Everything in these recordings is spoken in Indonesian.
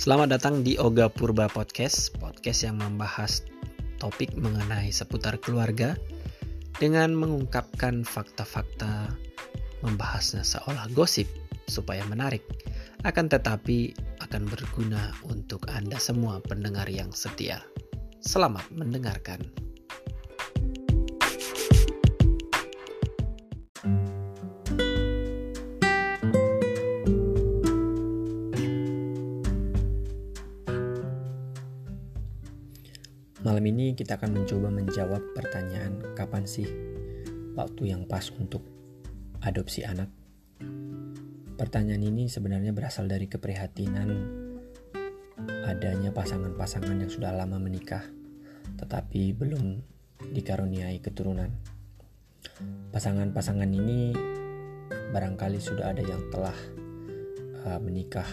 Selamat datang di Oga Purba Podcast, podcast yang membahas topik mengenai seputar keluarga dengan mengungkapkan fakta-fakta membahasnya seolah gosip supaya menarik, akan tetapi akan berguna untuk Anda semua pendengar yang setia. Selamat mendengarkan. Kita akan mencoba menjawab pertanyaan kapan sih waktu yang pas untuk adopsi anak. Pertanyaan ini sebenarnya berasal dari keprihatinan adanya pasangan-pasangan yang sudah lama menikah tetapi belum dikaruniai keturunan. Pasangan-pasangan ini barangkali sudah ada yang telah uh, menikah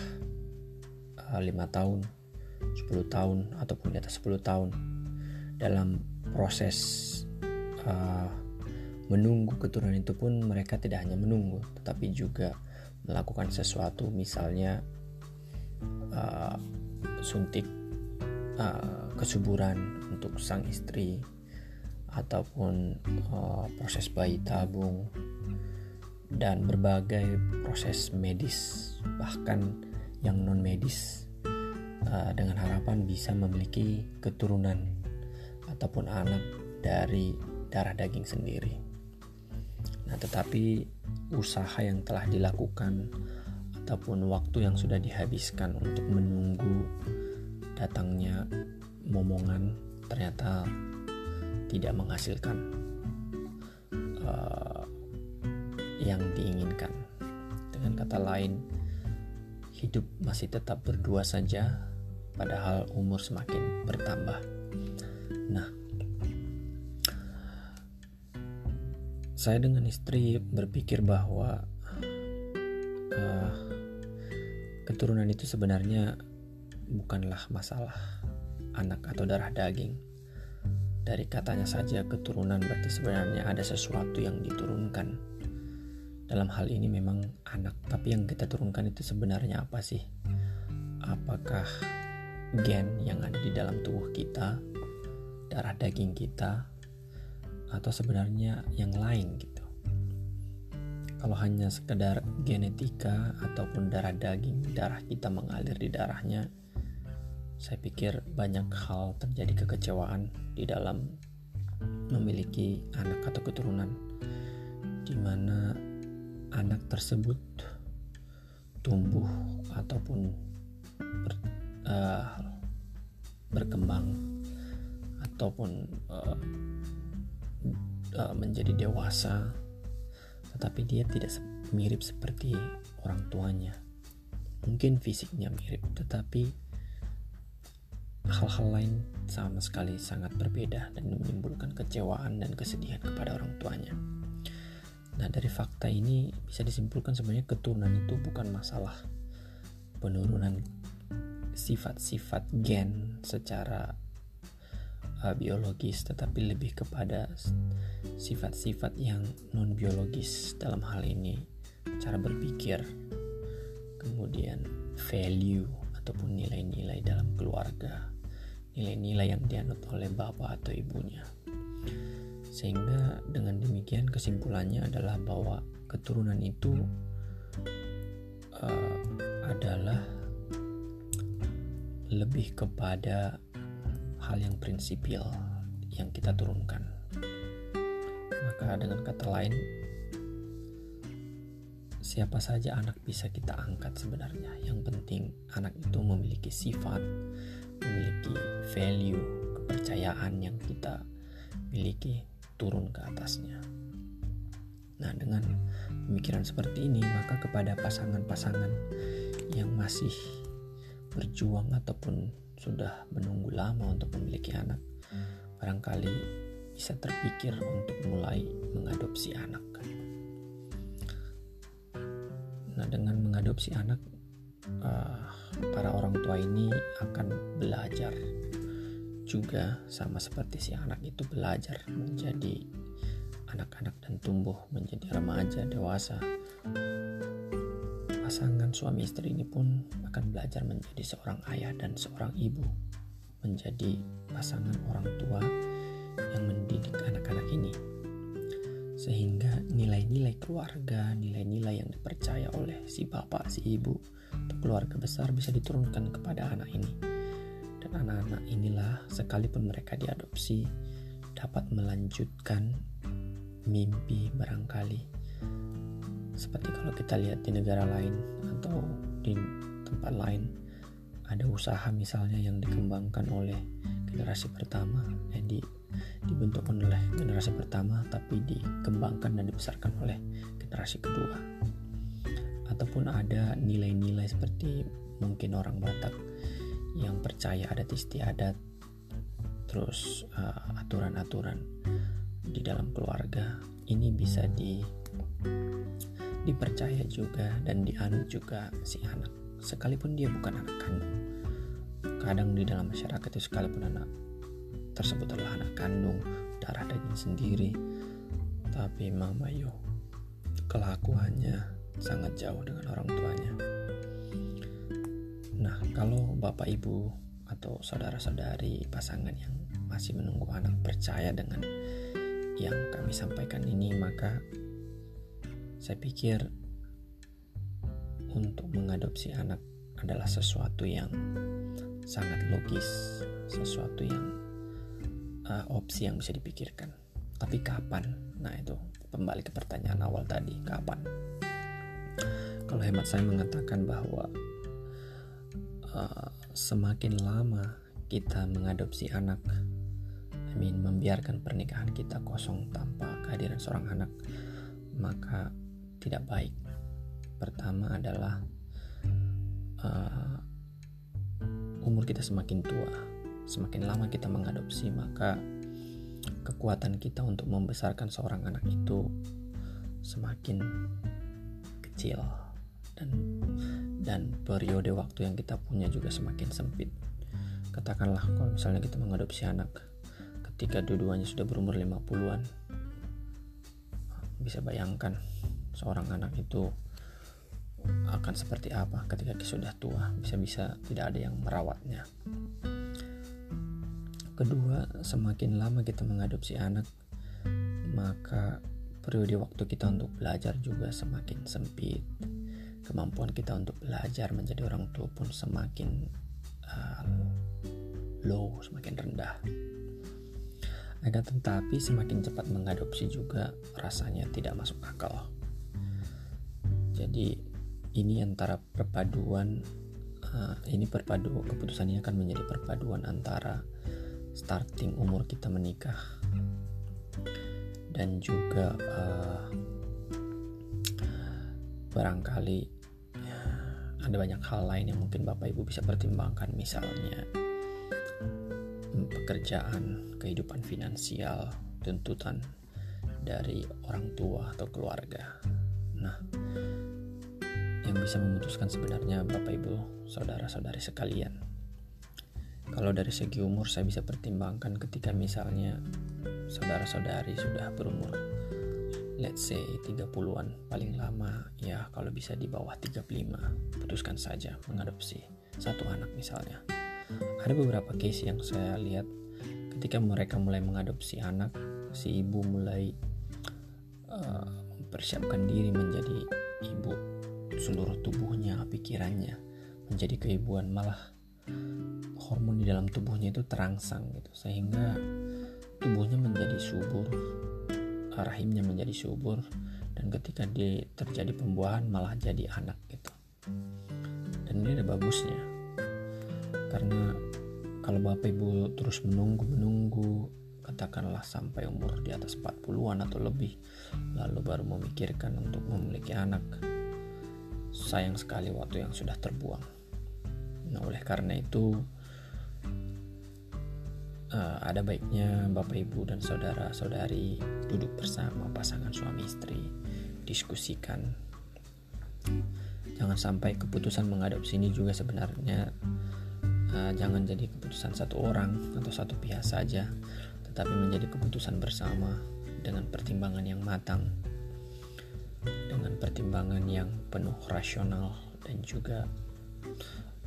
uh, lima tahun, 10 tahun ataupun di atas 10 tahun dalam proses uh, menunggu keturunan itu pun mereka tidak hanya menunggu tetapi juga melakukan sesuatu. Misalnya uh, suntik uh, kesuburan untuk sang istri ataupun uh, proses bayi tabung dan berbagai proses medis bahkan yang non medis uh, dengan harapan bisa memiliki keturunan ataupun anak dari darah daging sendiri. Nah, tetapi usaha yang telah dilakukan ataupun waktu yang sudah dihabiskan untuk menunggu datangnya momongan ternyata tidak menghasilkan uh, yang diinginkan. Dengan kata lain, hidup masih tetap berdua saja, padahal umur semakin bertambah. Nah, saya dengan istri berpikir bahwa uh, keturunan itu sebenarnya bukanlah masalah anak atau darah daging. Dari katanya saja keturunan berarti sebenarnya ada sesuatu yang diturunkan. Dalam hal ini memang anak, tapi yang kita turunkan itu sebenarnya apa sih? Apakah gen yang ada di dalam tubuh kita darah daging kita atau sebenarnya yang lain gitu. Kalau hanya sekedar genetika ataupun darah daging, darah kita mengalir di darahnya, saya pikir banyak hal terjadi kekecewaan di dalam memiliki anak atau keturunan di mana anak tersebut tumbuh ataupun ber, uh, berkembang ataupun uh, uh, menjadi dewasa, tetapi dia tidak mirip seperti orang tuanya. Mungkin fisiknya mirip, tetapi hal-hal lain sama sekali sangat berbeda dan menimbulkan kecewaan dan kesedihan kepada orang tuanya. Nah, dari fakta ini bisa disimpulkan sebenarnya keturunan itu bukan masalah penurunan sifat-sifat gen secara biologis tetapi lebih kepada sifat-sifat yang non biologis dalam hal ini. Cara berpikir kemudian value ataupun nilai-nilai dalam keluarga. Nilai-nilai yang dianut oleh bapak atau ibunya. Sehingga dengan demikian kesimpulannya adalah bahwa keturunan itu uh, adalah lebih kepada hal yang prinsipil yang kita turunkan. Maka dengan kata lain, siapa saja anak bisa kita angkat sebenarnya. Yang penting anak itu memiliki sifat, memiliki value, kepercayaan yang kita miliki turun ke atasnya. Nah, dengan pemikiran seperti ini, maka kepada pasangan-pasangan yang masih berjuang ataupun sudah menunggu lama untuk memiliki anak, barangkali bisa terpikir untuk mulai mengadopsi anak. Nah, dengan mengadopsi anak, uh, para orang tua ini akan belajar juga sama seperti si anak itu belajar menjadi anak-anak dan tumbuh menjadi remaja dewasa pasangan suami istri ini pun akan belajar menjadi seorang ayah dan seorang ibu, menjadi pasangan orang tua yang mendidik anak-anak ini. Sehingga nilai-nilai keluarga, nilai-nilai yang dipercaya oleh si bapak, si ibu, atau keluarga besar bisa diturunkan kepada anak ini. Dan anak-anak inilah sekalipun mereka diadopsi dapat melanjutkan mimpi barangkali seperti kalau kita lihat di negara lain atau di tempat lain ada usaha misalnya yang dikembangkan oleh generasi pertama eh di dibentuk oleh generasi pertama tapi dikembangkan dan dibesarkan oleh generasi kedua. Ataupun ada nilai-nilai seperti mungkin orang Batak yang percaya adat istiadat terus uh, aturan-aturan di dalam keluarga ini bisa di dipercaya juga dan dianut juga si anak sekalipun dia bukan anak kandung. Kadang di dalam masyarakat itu sekalipun anak tersebut adalah anak kandung darah daging sendiri tapi mama yo kelakuannya sangat jauh dengan orang tuanya. Nah kalau bapak ibu atau saudara-saudari pasangan yang masih menunggu anak percaya dengan yang kami sampaikan ini maka saya pikir untuk mengadopsi anak adalah sesuatu yang sangat logis, sesuatu yang uh, opsi yang bisa dipikirkan. Tapi kapan? Nah, itu kembali ke pertanyaan awal tadi, kapan? Kalau hemat saya mengatakan bahwa uh, semakin lama kita mengadopsi anak, I mean membiarkan pernikahan kita kosong tanpa kehadiran seorang anak, maka tidak baik. Pertama adalah uh, umur kita semakin tua, semakin lama kita mengadopsi, maka kekuatan kita untuk membesarkan seorang anak itu semakin kecil dan dan periode waktu yang kita punya juga semakin sempit. Katakanlah kalau misalnya kita mengadopsi anak ketika dua-duanya sudah berumur 50-an. Bisa bayangkan seorang anak itu akan seperti apa ketika sudah tua. Bisa-bisa tidak ada yang merawatnya. Kedua semakin lama kita mengadopsi anak maka periode waktu kita untuk belajar juga semakin sempit. Kemampuan kita untuk belajar menjadi orang tua pun semakin uh, low semakin rendah. Akan tetapi semakin cepat mengadopsi juga rasanya tidak masuk akal jadi ini antara perpaduan uh, ini perpadu keputusan ini akan menjadi perpaduan antara starting umur kita menikah dan juga uh, barangkali ada banyak hal lain yang mungkin Bapak Ibu bisa pertimbangkan misalnya pekerjaan, kehidupan finansial, tuntutan dari orang tua atau keluarga. Nah, yang bisa memutuskan sebenarnya Bapak Ibu, saudara-saudari sekalian. Kalau dari segi umur saya bisa pertimbangkan ketika misalnya saudara-saudari sudah berumur let's say 30-an paling lama ya kalau bisa di bawah 35 putuskan saja mengadopsi satu anak misalnya. Ada beberapa case yang saya lihat ketika mereka mulai mengadopsi anak si ibu mulai uh, mempersiapkan diri menjadi ibu seluruh tubuhnya, pikirannya menjadi keibuan. Malah hormon di dalam tubuhnya itu terangsang gitu. Sehingga tubuhnya menjadi subur rahimnya menjadi subur dan ketika dia terjadi pembuahan malah jadi anak gitu. Dan ini ada bagusnya. Karena kalau bapak ibu terus menunggu menunggu katakanlah sampai umur di atas 40-an atau lebih lalu baru memikirkan untuk memiliki anak sayang sekali waktu yang sudah terbuang. Nah, oleh karena itu uh, ada baiknya Bapak Ibu dan saudara-saudari duduk bersama pasangan suami istri, diskusikan. Jangan sampai keputusan mengadopsi ini juga sebenarnya uh, jangan jadi keputusan satu orang atau satu pihak saja, tetapi menjadi keputusan bersama dengan pertimbangan yang matang. Pertimbangan yang penuh rasional dan juga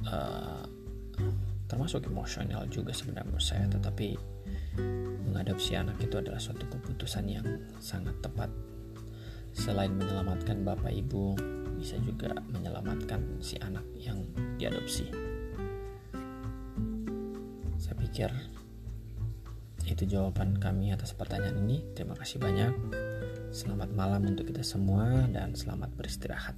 uh, termasuk emosional juga sebenarnya menurut saya. Tetapi mengadopsi anak itu adalah suatu keputusan yang sangat tepat. Selain menyelamatkan bapak ibu bisa juga menyelamatkan si anak yang diadopsi. Saya pikir itu jawaban kami atas pertanyaan ini. Terima kasih banyak selamat malam untuk kita semua dan selamat beristirahat